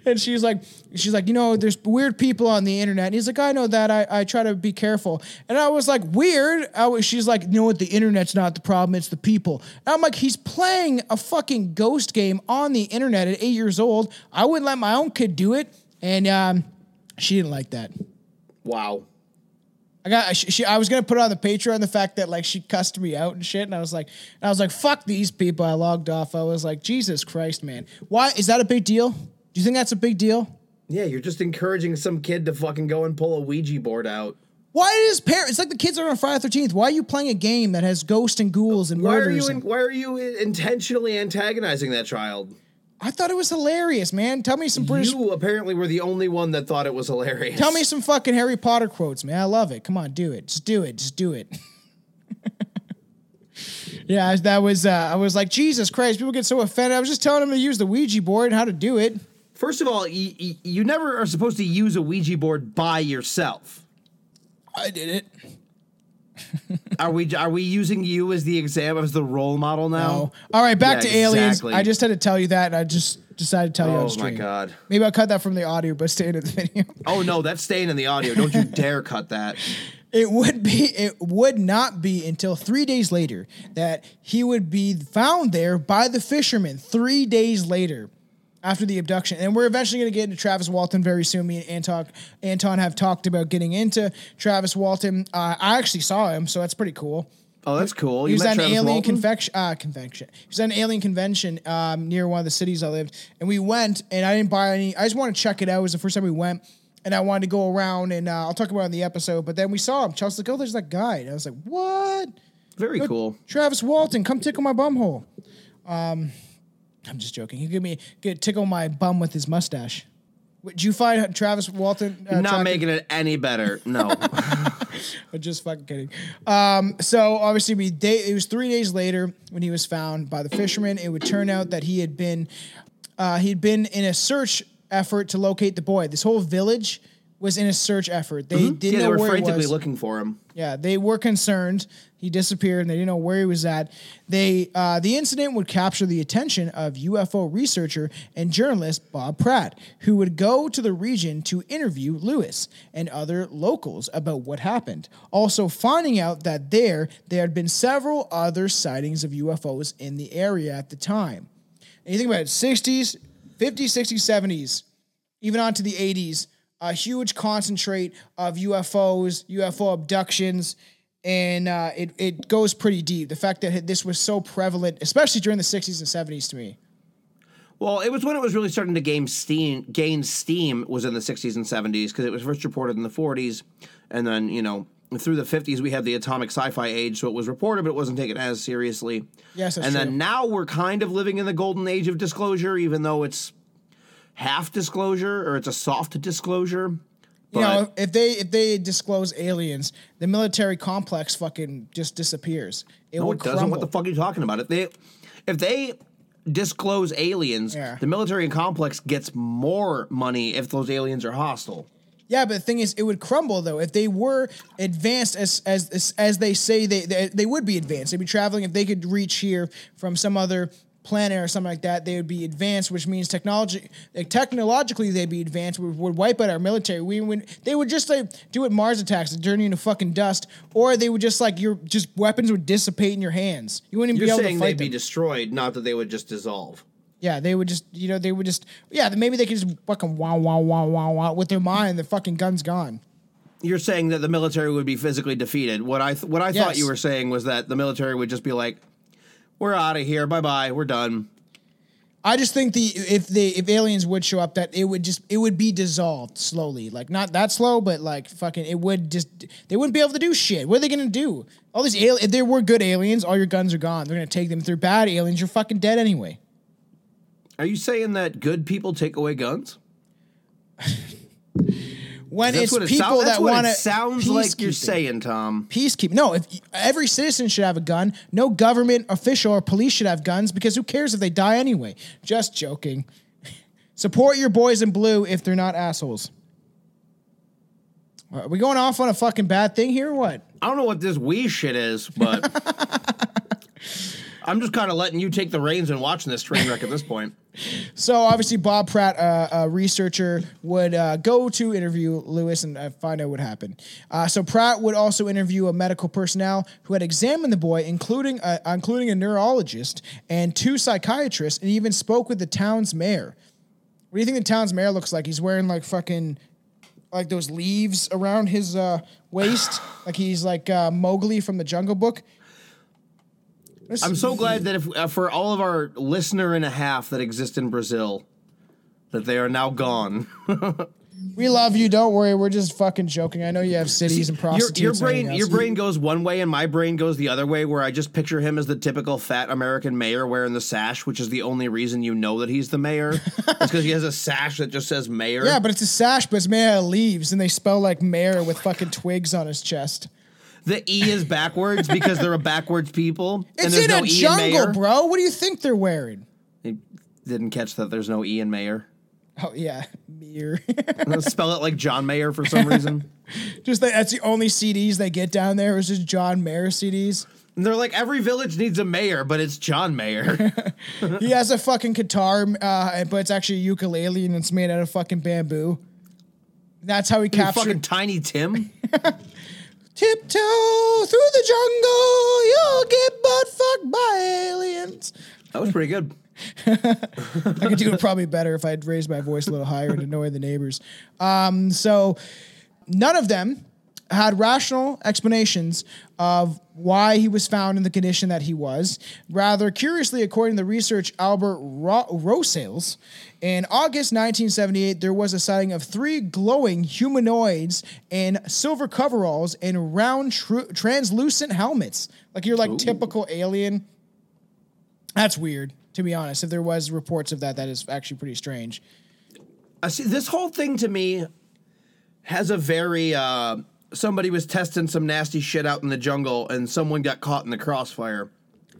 and she's like, she's like, you know, there's weird people on the internet. And he's like, I know that. I, I try to be careful. And I was like, weird. I was, she's like, you know what? The internet's not the problem. It's the people. And I'm like, he's playing a fucking ghost game on the internet at eight years old. I wouldn't let my own kid do it. And um, she didn't like that. Wow. I got. She, she, I was gonna put on the Patreon the fact that like she cussed me out and shit, and I was like, and I was like, fuck these people. I logged off. I was like, Jesus Christ, man. Why is that a big deal? Do you think that's a big deal? Yeah, you're just encouraging some kid to fucking go and pull a Ouija board out. Why is parents? It's like the kids are on Friday Thirteenth. Why are you playing a game that has ghosts and ghouls and Why are murders? you? In, and- why are you intentionally antagonizing that child? I thought it was hilarious, man. Tell me some British. You apparently were the only one that thought it was hilarious. Tell me some fucking Harry Potter quotes, man. I love it. Come on, do it. Just do it. Just do it. yeah, that was. Uh, I was like, Jesus Christ, people get so offended. I was just telling them to use the Ouija board and how to do it. First of all, you never are supposed to use a Ouija board by yourself. I did it. Are we? Are we using you as the exam as the role model now? Oh, all right. Back Yeah, to aliens. exactly. I just had to tell you that, and I just decided to tell you on Oh my god. Maybe I'll cut that from the audio, but stay in the video. Oh no, that's staying in the audio. Don't you dare cut that. It would be. It would not be until three days later that he would be found there by the fishermen. Three days later. After the abduction, and we're eventually going to get into Travis Walton very soon. Me and Anton, Anton have talked about getting into Travis Walton. Uh, I actually saw him, so that's pretty cool. Oh, that's cool. He was at an Travis alien Walton? convection. Uh, convention. He was at an alien convention um, near one of the cities I lived, and we went. And I didn't buy any. I just wanted to check it out. It was the first time we went, and I wanted to go around. And uh, I'll talk about it in the episode. But then we saw him. Chelsea, like, oh, there's that guy. And I was like, what? Very cool. Travis Walton, come tickle my bum hole. Um, I'm just joking. He give me get tickle my bum with his mustache. Did you find Travis Walton? Uh, Not attractive? making it any better. No. I'm just fucking kidding. Um, so obviously, we day, it was three days later when he was found by the fishermen. It would turn out that he had been uh, he'd been in a search effort to locate the boy. This whole village was in a search effort. They didn't Mm-hmm. yeah, they know were where he frantically was. looking for him. Yeah, they were concerned. He disappeared, and they didn't know where he was at. They uh, the incident would capture the attention of UFO researcher and journalist Bob Pratt, who would go to the region to interview Lewis and other locals about what happened. Also, finding out that there there had been several other sightings of UFOs in the area at the time. And you think about it, 60s, 50s, 60s, 70s, even on to the 80s, a huge concentrate of UFOs, UFO abductions. and uh, it it goes pretty deep. The fact that this was so prevalent, especially during the '60s and '70s, to me. Well, it was when it was really starting to gain steam. Gain steam was in the '60s and '70s because it was first reported in the '40s, and then you know through the '50s we had the atomic sci-fi age, so it was reported, but it wasn't taken as seriously. Yes, and true. then now we're kind of living in the golden age of disclosure, even though it's half disclosure or it's a soft disclosure. You know, if they if they disclose aliens, the military complex fucking just disappears. It No, would it doesn't. crumble. What the fuck are you talking about? If they if they disclose aliens, Yeah. the military complex gets more money if those aliens are hostile. Yeah, but the thing is, it would crumble though if they were advanced as as as, as they say they, they they would be advanced. They'd be traveling if they could reach here from some other planet or something like that. They would be advanced, which means technology like, technologically they'd be advanced. Would, would wipe out our military. We would they would just like do what Mars attacks, and turn you into fucking dust, or they would just like your just weapons would dissipate in your hands. You wouldn't even You're be able to fight they'd be destroyed, not that they would just dissolve. Yeah, they would just, you know, they would just, yeah, maybe they could just fucking wow, wow, wow, wow, wow with their mind. The fucking gun's gone. You're saying that the military would be physically defeated. What I th- what I thought you were saying was that the military would just be like, "We're out of here. Bye bye. We're done." I just think the if they if aliens would show up, that it would just it would be dissolved slowly, like not that slow, but like fucking it would just they wouldn't be able to do shit. What are they gonna do? All these aliens, if there were good aliens, all your guns are gone. They're gonna take them. If they're bad aliens, you're fucking dead anyway. Are you saying that good people take away guns? When That's it's it people sounds. That's that want it to sounds like you're saying, Tom. peacekeeping. No, if every citizen should have a gun, no government official or police should have guns because who cares if they die anyway? Just joking. Support your boys in blue if they're not assholes. Are we going off on a fucking bad thing here or what? I don't know what this wee shit is, but I'm just kind of letting you take the reins and watching this train wreck at this point. So obviously, Bob Pratt, uh, a researcher, would uh, go to interview Lewis and uh, find out what happened. Uh, so Pratt would also interview a medical personnel who had examined the boy, including a, including a neurologist and two psychiatrists, and even spoke with the town's mayor. What do you think the town's mayor looks like? He's wearing like fucking like those leaves around his uh, waist, like he's like uh, Mowgli from the Jungle Book. I'm so glad that if uh, for all of our listener and a half that exist in Brazil, that they are now gone. We love you. Don't worry. We're just fucking joking. I know you have cities and your, prostitutes. your and brain, your brain goes one way, and my brain goes the other way. Where I just picture him as the typical fat American mayor wearing the sash, which is the only reason you know that he's the mayor. it's because he has a sash that just says mayor. Yeah, but it's a sash, but it's made out of leaves, and they spell like mayor with fucking twigs on his chest. The E is backwards because they're a backwards people. and It's there's in no a E in mayor. jungle, bro. What do you think they're wearing? He didn't catch that there's no E in mayor. Oh yeah, Mir. Spell it like John Mayer for some reason. just like, that's the only CDs they get down there. Is just John Mayer CDs. And they're like, every village needs a mayor, but it's John Mayer. He has a fucking guitar, uh, but it's actually a ukulele and it's made out of fucking bamboo. That's how he fucking captured. Tiny Tim. Tiptoe through the jungle, you'll get butt fucked by aliens. That was pretty good. I could do it probably better if I'd raised my voice a little higher and annoy the neighbors. Um, so none of them had rational explanations of why he was found in the condition that he was. Rather, curiously, according to the research Albert Ro- Rosales, in August 1978, there was a sighting of three glowing humanoids in silver coveralls and round tr- translucent helmets. Like you're like typical alien. That's weird, to be honest. If there was reports of that, that is actually pretty strange. I see this whole thing to me has a very uh somebody was testing some nasty shit out in the jungle and someone got caught in the crossfire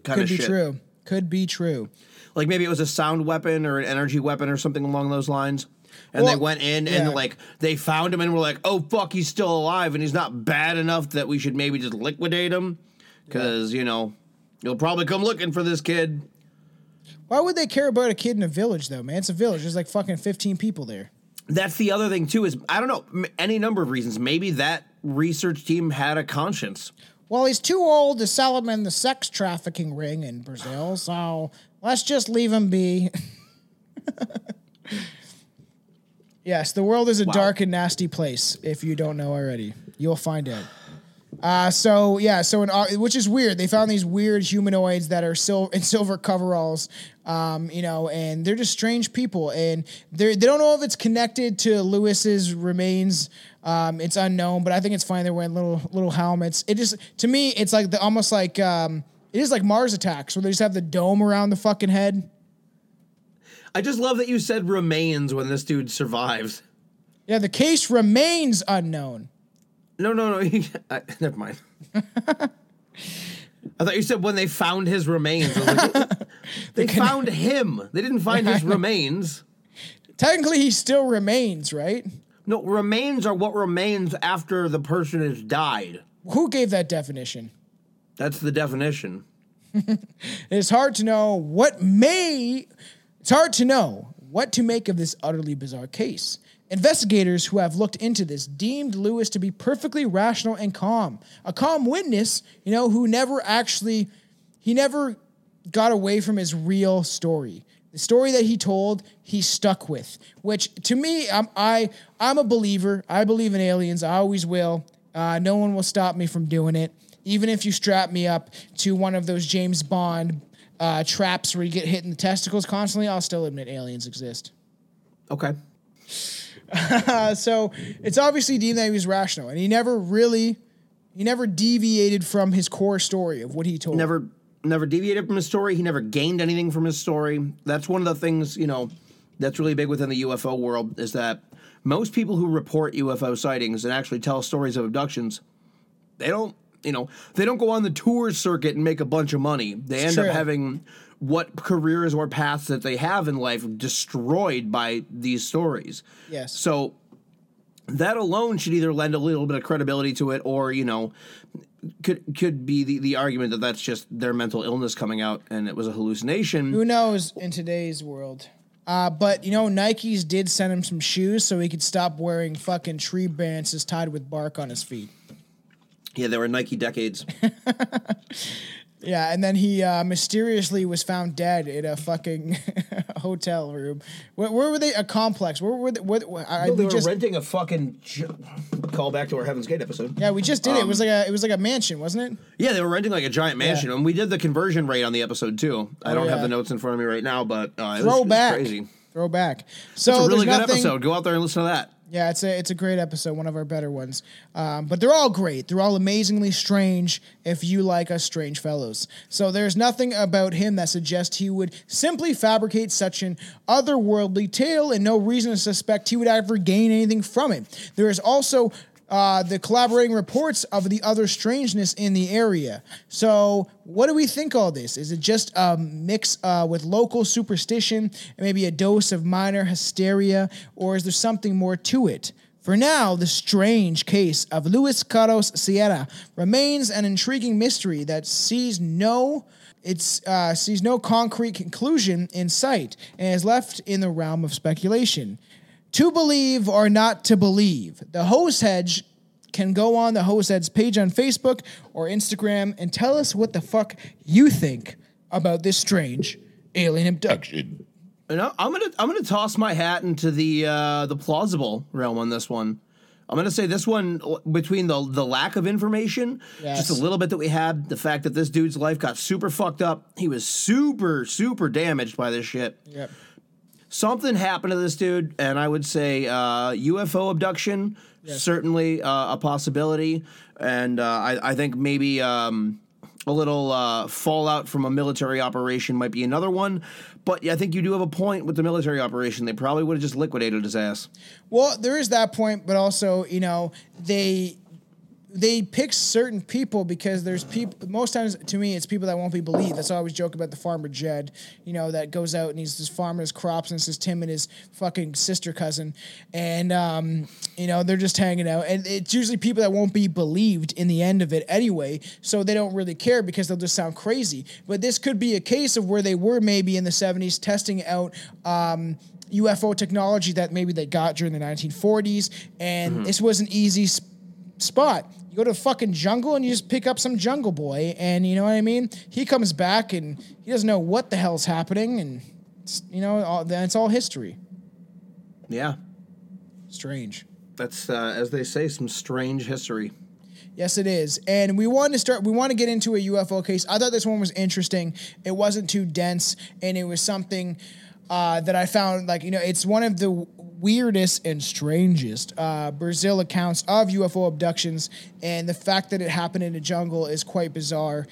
kind Could of be shit. true. Could be true. Like maybe it was a sound weapon or an energy weapon or something along those lines. And they went in yeah. and like they found him and were like, "Oh fuck, he's still alive and he's not bad enough that we should maybe just liquidate him cuz you know, you'll probably come looking for this kid." Why would they care about a kid in a village, though, man? It's a village. There's like fucking 15 people there. That's the other thing too is I don't know any number of reasons. Maybe that research team had a conscience. Well, he's too old to sell him in the sex trafficking ring in Brazil, so let's just leave him be. yes, the world is a dark and nasty place. If you don't know already, you'll find out. Uh, so yeah, so in, Au- which is weird. They found these weird humanoids that are sil- in silver coveralls, um, you know, and they're just strange people, and they they don't know if it's connected to Lewis's remains. Um, it's unknown, but I think it's fine. They're wearing little little helmets. It just to me, it's like the almost like um, it is like Mars attacks where they just have the dome around the fucking head. I just love that you said remains when this dude survives. Yeah, the case remains unknown. No, no, no. I, never mind. I thought you said when they found his remains. Like, they found him. They didn't find his remains. Technically, he still remains, right? No, remains are what remains after the person has died. Who gave that definition? That's the definition. It's hard to know what may. It's hard to know what to make of this utterly bizarre case. Investigators who have looked into this deemed Lewis to be perfectly rational and calm. A calm witness, you know, who never actually. He never got away from his real story. The story that he told, he stuck with. Which to me, I'm I I'm a believer. I believe in aliens. I always will. Uh, no one will stop me from doing it. Even if you strap me up to one of those James Bond uh, traps where you get hit in the testicles constantly, I'll still admit aliens exist. Okay. Uh, so it's obviously deemed that he was rational, and he never really, he never deviated from his core story of what he told. Never never deviated from his story. He never gained anything from his story. That's one of the things, you know, that's really big within the UFO world is that most people who report UFO sightings and actually tell stories of abductions, they don't, you know, they don't go on the tour circuit and make a bunch of money. They end true. up having what careers or paths that they have in life destroyed by these stories. Yes. So that alone should either lend a little bit of credibility to it or, you know, could could be the, the argument that that's just their mental illness coming out and it was a hallucination. Who knows in today's world? Uh, but you know, Nikes did send him some shoes so he could stop wearing fucking tree branches tied with bark on his feet. Yeah, they were Nike decades. Yeah, and then he uh, mysteriously was found dead in a fucking hotel room. Where, where were they? A complex. Where were they? Where, where- I, they we were just, renting a fucking ju- call back to our Heaven's Gate episode. yeah, we just did it. It was like a it was like a mansion, wasn't it? Yeah, they were renting like a giant mansion, and we did the conversion rate on the episode too. I Oh, don't yeah. have the notes in front of me right now, but uh, it was, it was Throwback. crazy. Throwback. So It's a really good nothing, episode. Go out there and listen to that. Yeah, it's a it's a great episode, one of our better ones. Um, but they're all great. They're all amazingly strange. If you like us strange fellows, so there's nothing about him that suggests he would simply fabricate such an otherworldly tale, and no reason to suspect he would ever gain anything from it. There is also. Uh, the collaborating reports of the other strangeness in the area. So, what do we think all this? Is it just a mix uh, with local superstition and maybe a dose of minor hysteria, or is there something more to it? For now, the strange case of Luis Carlos Sierra remains an intriguing mystery that sees no it's uh, sees no concrete conclusion in sight and is left in the realm of speculation. To believe or not to believe, the Hose Hedge can go on the Hose Hedge page on Facebook or Instagram and tell us what the fuck you think about this strange alien abduction. You know, I'm gonna I'm gonna toss my hat into the uh, the plausible realm on this one. I'm gonna say this one between the the lack of information, Yes. just a little bit that we had, the fact that this dude's life got super fucked up. He was super super damaged by this shit. Yep. Something happened to this dude, and I would say uh, UFO abduction certainly uh, a possibility, and uh, I, I think maybe. Um, a little uh, fallout from a military operation might be another one, but yeah, I think you do have a point with the military operation. They probably would have just liquidated his ass. Well, there is that point, but also, you know, they they pick certain people because there's people most times to me it's people that won't be believed. That's why I always joke about the farmer Jed, you know, that goes out and he's just farming his crops and it's just him and his fucking sister cousin. And um, you know, they're just hanging out. And it's usually people that won't be believed in the end of it anyway. So they don't really care because they'll just sound crazy. But this could be a case of where they were maybe in the 70s testing out um UFO technology that maybe they got during the 1940s, and this was an easy sp- spot. You go to the fucking jungle and you just pick up some jungle boy, and you know what I mean. He comes back and he doesn't know what the hell's happening, and it's, you know all, then it's all history. Yeah, Strange. that's uh, as they say, some strange history. Yes, it is. And we want to start, we want to get into a UFO case. I thought this one was interesting. It wasn't too dense, and it was something uh, that I found like, you know, it's one of the weirdest and strangest uh, Brazil accounts of UFO abductions. And the fact that it happened in a jungle is quite bizarre.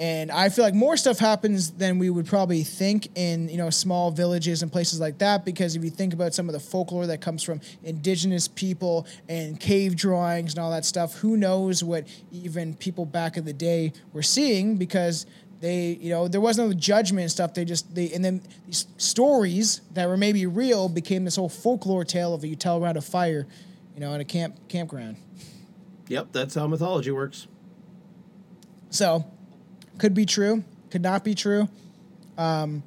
And I feel like more stuff happens than we would probably think in you know small villages and places like that. Because if you think about some of the folklore that comes from indigenous people and cave drawings and all that stuff, who knows what even people back in the day were seeing? Because they you know there was no judgment and stuff. They just they and then these stories that were maybe real became this whole folklore tale of you tell around a fire, you know, in a camp campground. Yep, that's how mythology works. So, could be true, could not be true. Um,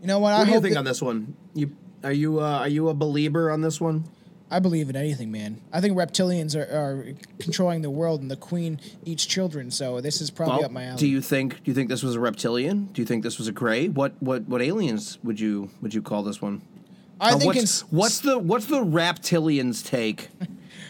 you know what? I What do you think that- on this one? You are you uh, are you a believer on this one? I believe in anything, man. I think reptilians are, are controlling the world, and the queen eats children. So this is probably up my alley. do you think do you think this was a reptilian? Do you think this was a gray? What what what aliens would you would you call this one? I Or think what's, ins- what's the what's the reptilians take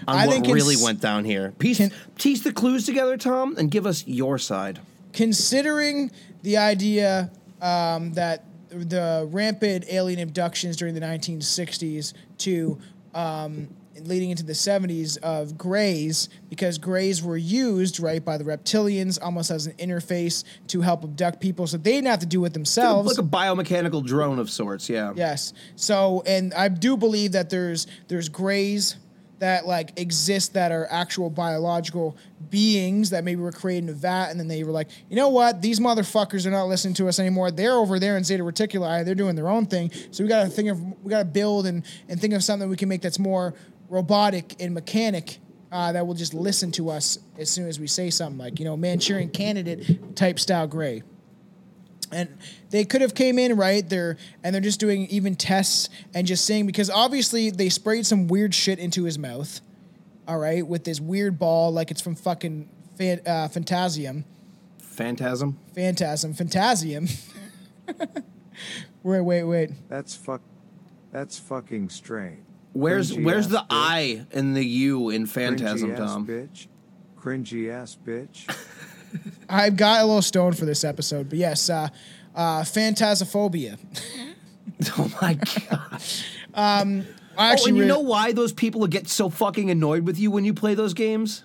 on I what think really ins- went down here? Piece can- piece the clues together, Tom, and give us your side. considering the idea um, that the rampant alien abductions during the 1960s to um, leading into the 70s of grays, because grays were used right by the reptilians almost as an interface to help abduct people, so they didn't have to do it themselves. Like a biomechanical drone of sorts, yeah. Yes. So, and I do believe that there's there's grays that like exist that are actual biological beings that maybe were created in a vat, and then they were like, you know what, these motherfuckers are not listening to us anymore. They're over there in Zeta Reticuli. They're doing their own thing. So we got to think of we got to build and and think of something we can make that's more robotic and mechanic. Uh, that will just listen to us as soon as we say something like, you know, Manchurian candidate type style gray and they could have came in right there and they're just doing even tests and just saying because obviously they sprayed some weird shit into his mouth all right with this weird ball like it's from fucking fan, uh, phantasium Phantasm. phantasm phantasium wait wait wait That's fuck. That's fucking strange. Where's Cringy where's the bitch. I and the U in Phantasm, Cringy ass Tom? bitch. Cringy ass bitch. i've got a little stoned for this episode but yes uh, uh, phantasophobia Oh my god. I oh, and you really, know why those people get so fucking annoyed with you when you play those games?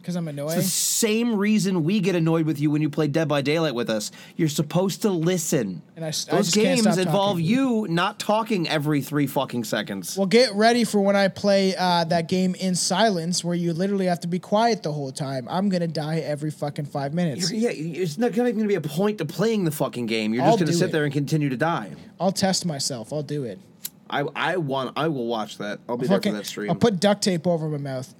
Because i'm annoyed. It's the same reason we get annoyed with you when you play Dead by Daylight with us. You're supposed to listen. And I I Those games involve talking. you not talking every three fucking seconds. Well, get ready for when I play uh, that game in silence, where you literally have to be quiet the whole time. I'm gonna die every fucking five minutes. yeah, it's not going to be a point to playing the fucking game. You're I'll just going to sit it. there and continue to die. I'll test myself. I'll do it. I I want I will watch that. I'll be there for that stream. I'll put duct tape over my mouth.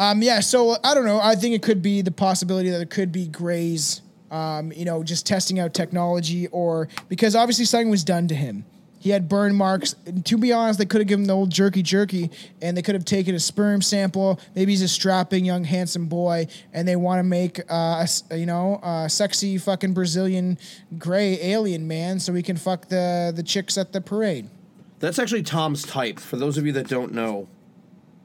Um, yeah. So I don't know. I think it could be the possibility that it could be Gray's. Um, you know, just testing out technology, or because obviously something was done to him. He had burn marks. And to be honest, they could have given him the old jerky jerky, and they could have taken a sperm sample. Maybe he's a strapping young handsome boy, and they want to make uh, a you know a sexy fucking Brazilian gray alien man, so he can fuck the the chicks at the parade. That's actually Tom's type. For those of you that don't know,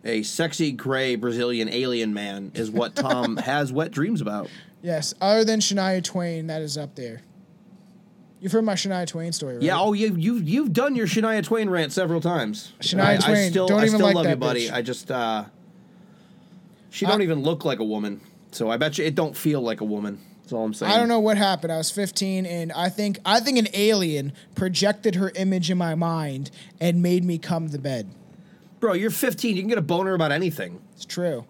a sexy gray Brazilian alien man is what Tom has wet dreams about. Yes, other than Shania Twain, that is up there. You've heard my Shania Twain story, right? Yeah. Oh, you you've you've done your Shania Twain rant several times. Shania I, I Twain, still, don't I even still like love that you, buddy. bitch. I just uh, she don't I- even look like a woman. So I bet you it don't feel like a woman. That's all I'm saying. I don't know what happened. I was 15, and I think I think an alien projected her image in my mind and made me come to bed. Bro. You're 15. You can get a boner about anything. It's true.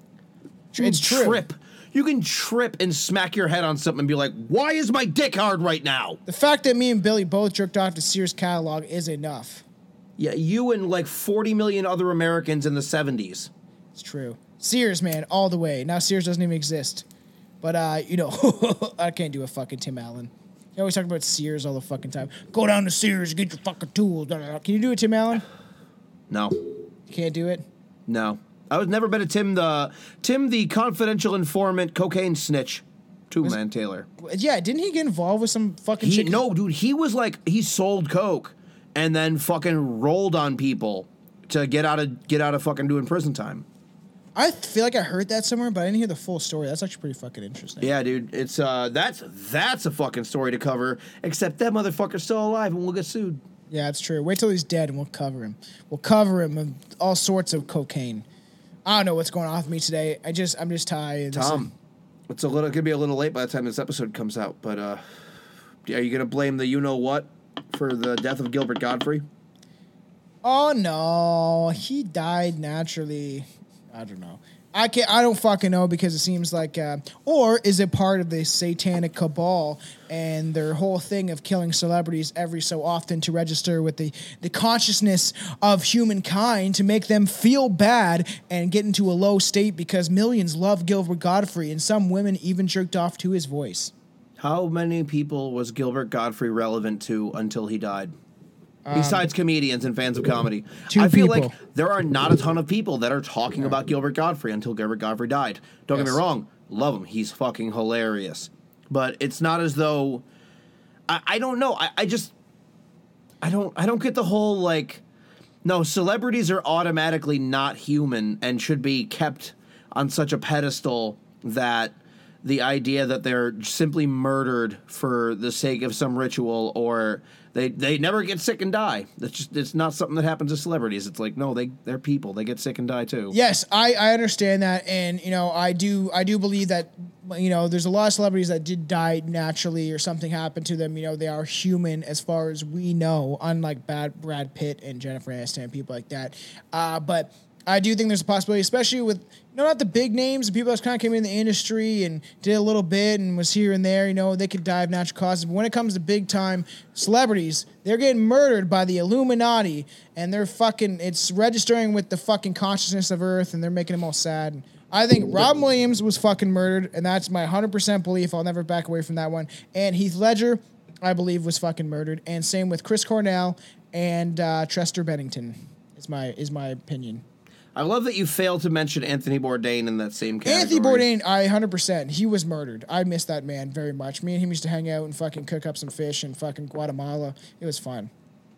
You It's can true. Trip. You can trip and smack your head on something and be like, "Why is my dick hard right now?" The fact that me and Billy both jerked off to Sears catalog is enough. Yeah, you and like 40 million other Americans in the 70s. It's true. Sears, man, all the way. Now Sears doesn't even exist. But uh, you know, I can't do a fucking Tim Allen. You always talk about Sears all the fucking time. Go down to Sears, get your fucking tools. Can you do it, Tim Allen? No, can't do it. no. I was never been a Tim the Tim the confidential informant cocaine snitch. Tool man Taylor. Yeah, didn't he get involved with some fucking He no, dude. He was like he sold coke and then fucking rolled on people to get out of get out of fucking doing prison time. I feel like I heard that somewhere, but I didn't hear the full story. That's actually pretty fucking interesting. Yeah, dude, it's uh, that's that's a fucking story to cover. Except that motherfucker's still alive and we'll get sued. Yeah, that's true. Wait till he's dead and we'll cover him. We'll cover him with all sorts of cocaine. I don't know what's going on with me today. I just I'm just tired. Tom, it's a little. It could be a little late by the time this episode comes out, but uh, are you gonna blame the you know what for the death of Gilbert Gottfried? Oh no, he died naturally. I don't know. I can't. I don't fucking know because it seems like, uh, or is it part of the satanic cabal and their whole thing of killing celebrities every so often to register with the the consciousness of humankind to make them feel bad and get into a low state because millions love Gilbert Gottfried and some women even jerked off to his voice. How many people was Gilbert Gottfried relevant to until he died? Besides comedians and fans of comedy, Um, I feel people. like there are not a ton of people that are talking about Gilbert Gottfried until Gilbert Gottfried died. Don't get me wrong, love him. He's fucking hilarious. But it's not as though I, I don't know. I, I just I don't I don't get the whole like no, celebrities are automatically not human and should be kept on such a pedestal that the idea that they're simply murdered for the sake of some ritual or they they never get sick and die. That's just it's not something that happens to celebrities. It's like no, they they're people. They get sick and die too. Yes, I, I understand that, and you know I do I do believe that you know there's a lot of celebrities that did die naturally or something happened to them. You know they are human as far as we know, unlike bad Brad Pitt and Jennifer Aniston, people like that. Uh, but I do think there's a possibility, especially with you know not the big names, the people that kind of came in the industry and did a little bit and was here and there. You know they could die of natural causes, but when it comes to big time celebrities, they're getting murdered by the Illuminati, and they're fucking. It's registering with the fucking consciousness of Earth, and they're making them all sad. I think Rob Williams was fucking murdered, and that's my 100% belief. I'll never back away from that one. And Heath Ledger, I believe, was fucking murdered. And same with Chris Cornell and uh, Chester Bennington. Is my is my opinion. I love that you failed to mention Anthony Bourdain in that same category. Anthony Bourdain, I 100%. He was murdered. I miss that man very much. Me and him used to hang out and fucking cook up some fish in fucking Guatemala. It was fun.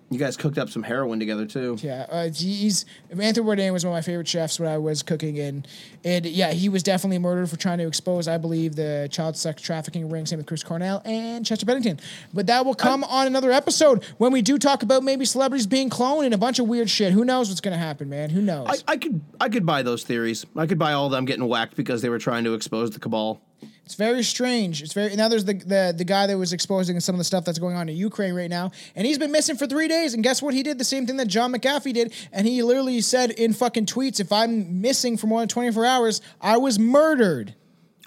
You guys cooked up some heroin together too. Yeah, uh, he's Anthony Bourdain was one of my favorite chefs when I was cooking, in, and yeah, he was definitely murdered for trying to expose, I believe, the child sex trafficking ring. Same with Chris Cornell and Chester Bennington. But that will come on another episode when we do talk about maybe celebrities being cloned and a bunch of weird shit. Who knows what's gonna happen, man? Who knows? I, I could I could buy those theories. I could buy all of them getting whacked because they were trying to expose the cabal. It's very strange. It's very now. There's the, the the guy that was exposing some of the stuff that's going on in Ukraine right now, and he's been missing for three days. And guess what? He did the same thing that John McAfee did, and he literally said in fucking tweets, "If I'm missing for more than 24 hours, I was murdered."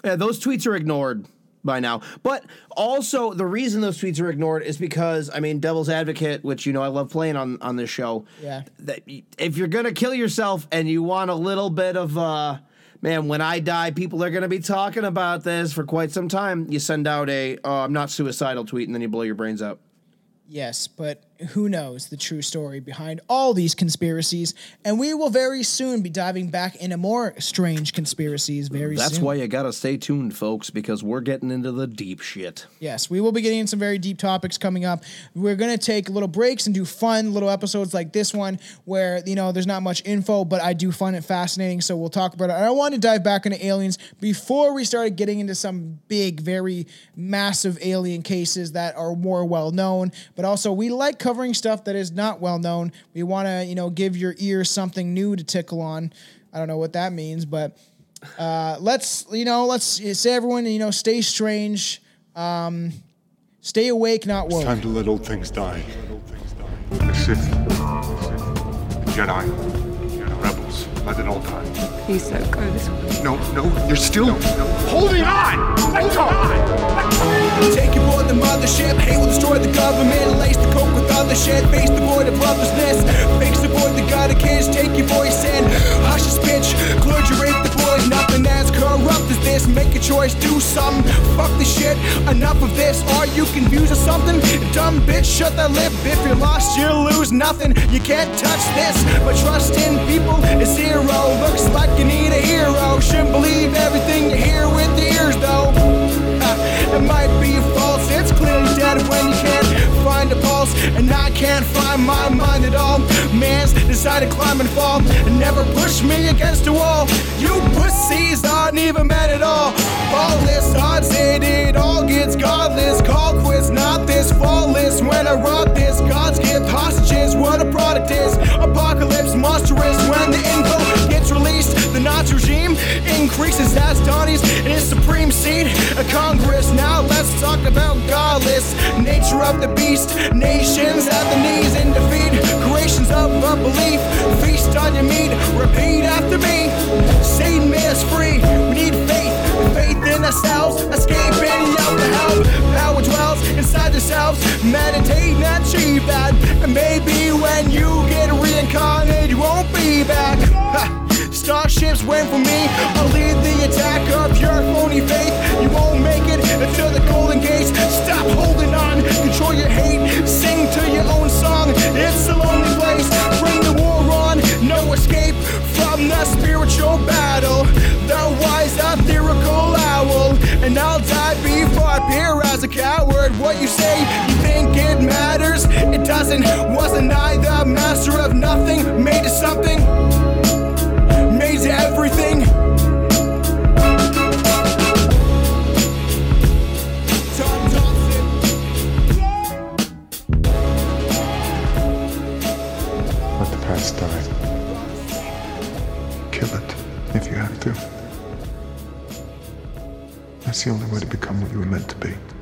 Yeah, those tweets are ignored by now. But also, the reason those tweets are ignored is because, I mean, Devil's Advocate, which you know I love playing on on this show. Yeah. That if you're gonna kill yourself and you want a little bit of, uh, man, when I die, people are gonna be talking about this for quite some time. You send out a, oh, I'm not suicidal tweet, and then you blow your brains out. Yes, but who knows the true story behind all these conspiracies? And we will very soon be diving back into more strange conspiracies. Very soon. That's soon. why you gotta stay tuned, folks, because we're getting into the deep shit. Yes, we will be getting into some very deep topics coming up. We're going to take little breaks and do fun little episodes like this one where, you know, there's not much info, but I do find it fascinating. So we'll talk about it. And I want to dive back into aliens before we started getting into some big, very massive alien cases that are more well known. But also, we like covering stuff that is not well known. We want to, you know, give your ears something new to tickle on. I don't know what that means, but uh, let's, you know, let's say everyone, you know, stay strange. Um, Stay awake, not woke. Time to let old things die. The Sith, the Jedi, rebels, let it all die. Please don't go this way. No, no, you're still holding on. Let go. Take you aboard the mothership, hate will destroy the government. Lace the coke with other shit, face the void of lovelessness. the avoid the god of kids, take your voice in. Hush your bitch, clergy rape the boys. Nothing as corrupt as this. Make a choice, do something. Fuck the shit, enough of this. Are you confused or something? Dumb bitch, shut that lip. If you're lost, you'll lose nothing. You can't touch this, but trust in people is zero. Looks like you need a hero. Shouldn't believe everything you hear with your ears, though. Uh, it might be false, it's clearly dead when you can't find a pulse. And I can't find my mind at all. Man's decided to climb and fall and never push me against a wall. You pussies aren't even men at all. This odds it, it all gets godless. Call quits, not this flawless. When I rock this, God's gift hostages. What a product is. Apocalypse monstrous when the info gets released. The Nazi regime increases as Donnie's in his supreme seat of Congress. Now let's talk about godless nature of the beast. Nations at the knees in defeat. Creations of a belief. Feast on your meat. Repeat after me. Ourselves. Escaping out the hell. Power dwells inside yourselves. Meditate and achieve that. And maybe when you get reincarnated, you won't be back. Starships went for me. I'll lead the attack of your phony faith. You won't make it until the golden gates. Stop holding on. Control your hate. Sing to your own song. It's a lonely place. Bring the war on. No escape the spiritual battle. The wise ethereal owl. And I'll die before I appear as a coward. What you say, you think it matters? It doesn't. Wasn't I the master of nothing? Made to something? Made to everything? That's the only way to become what you were meant to be.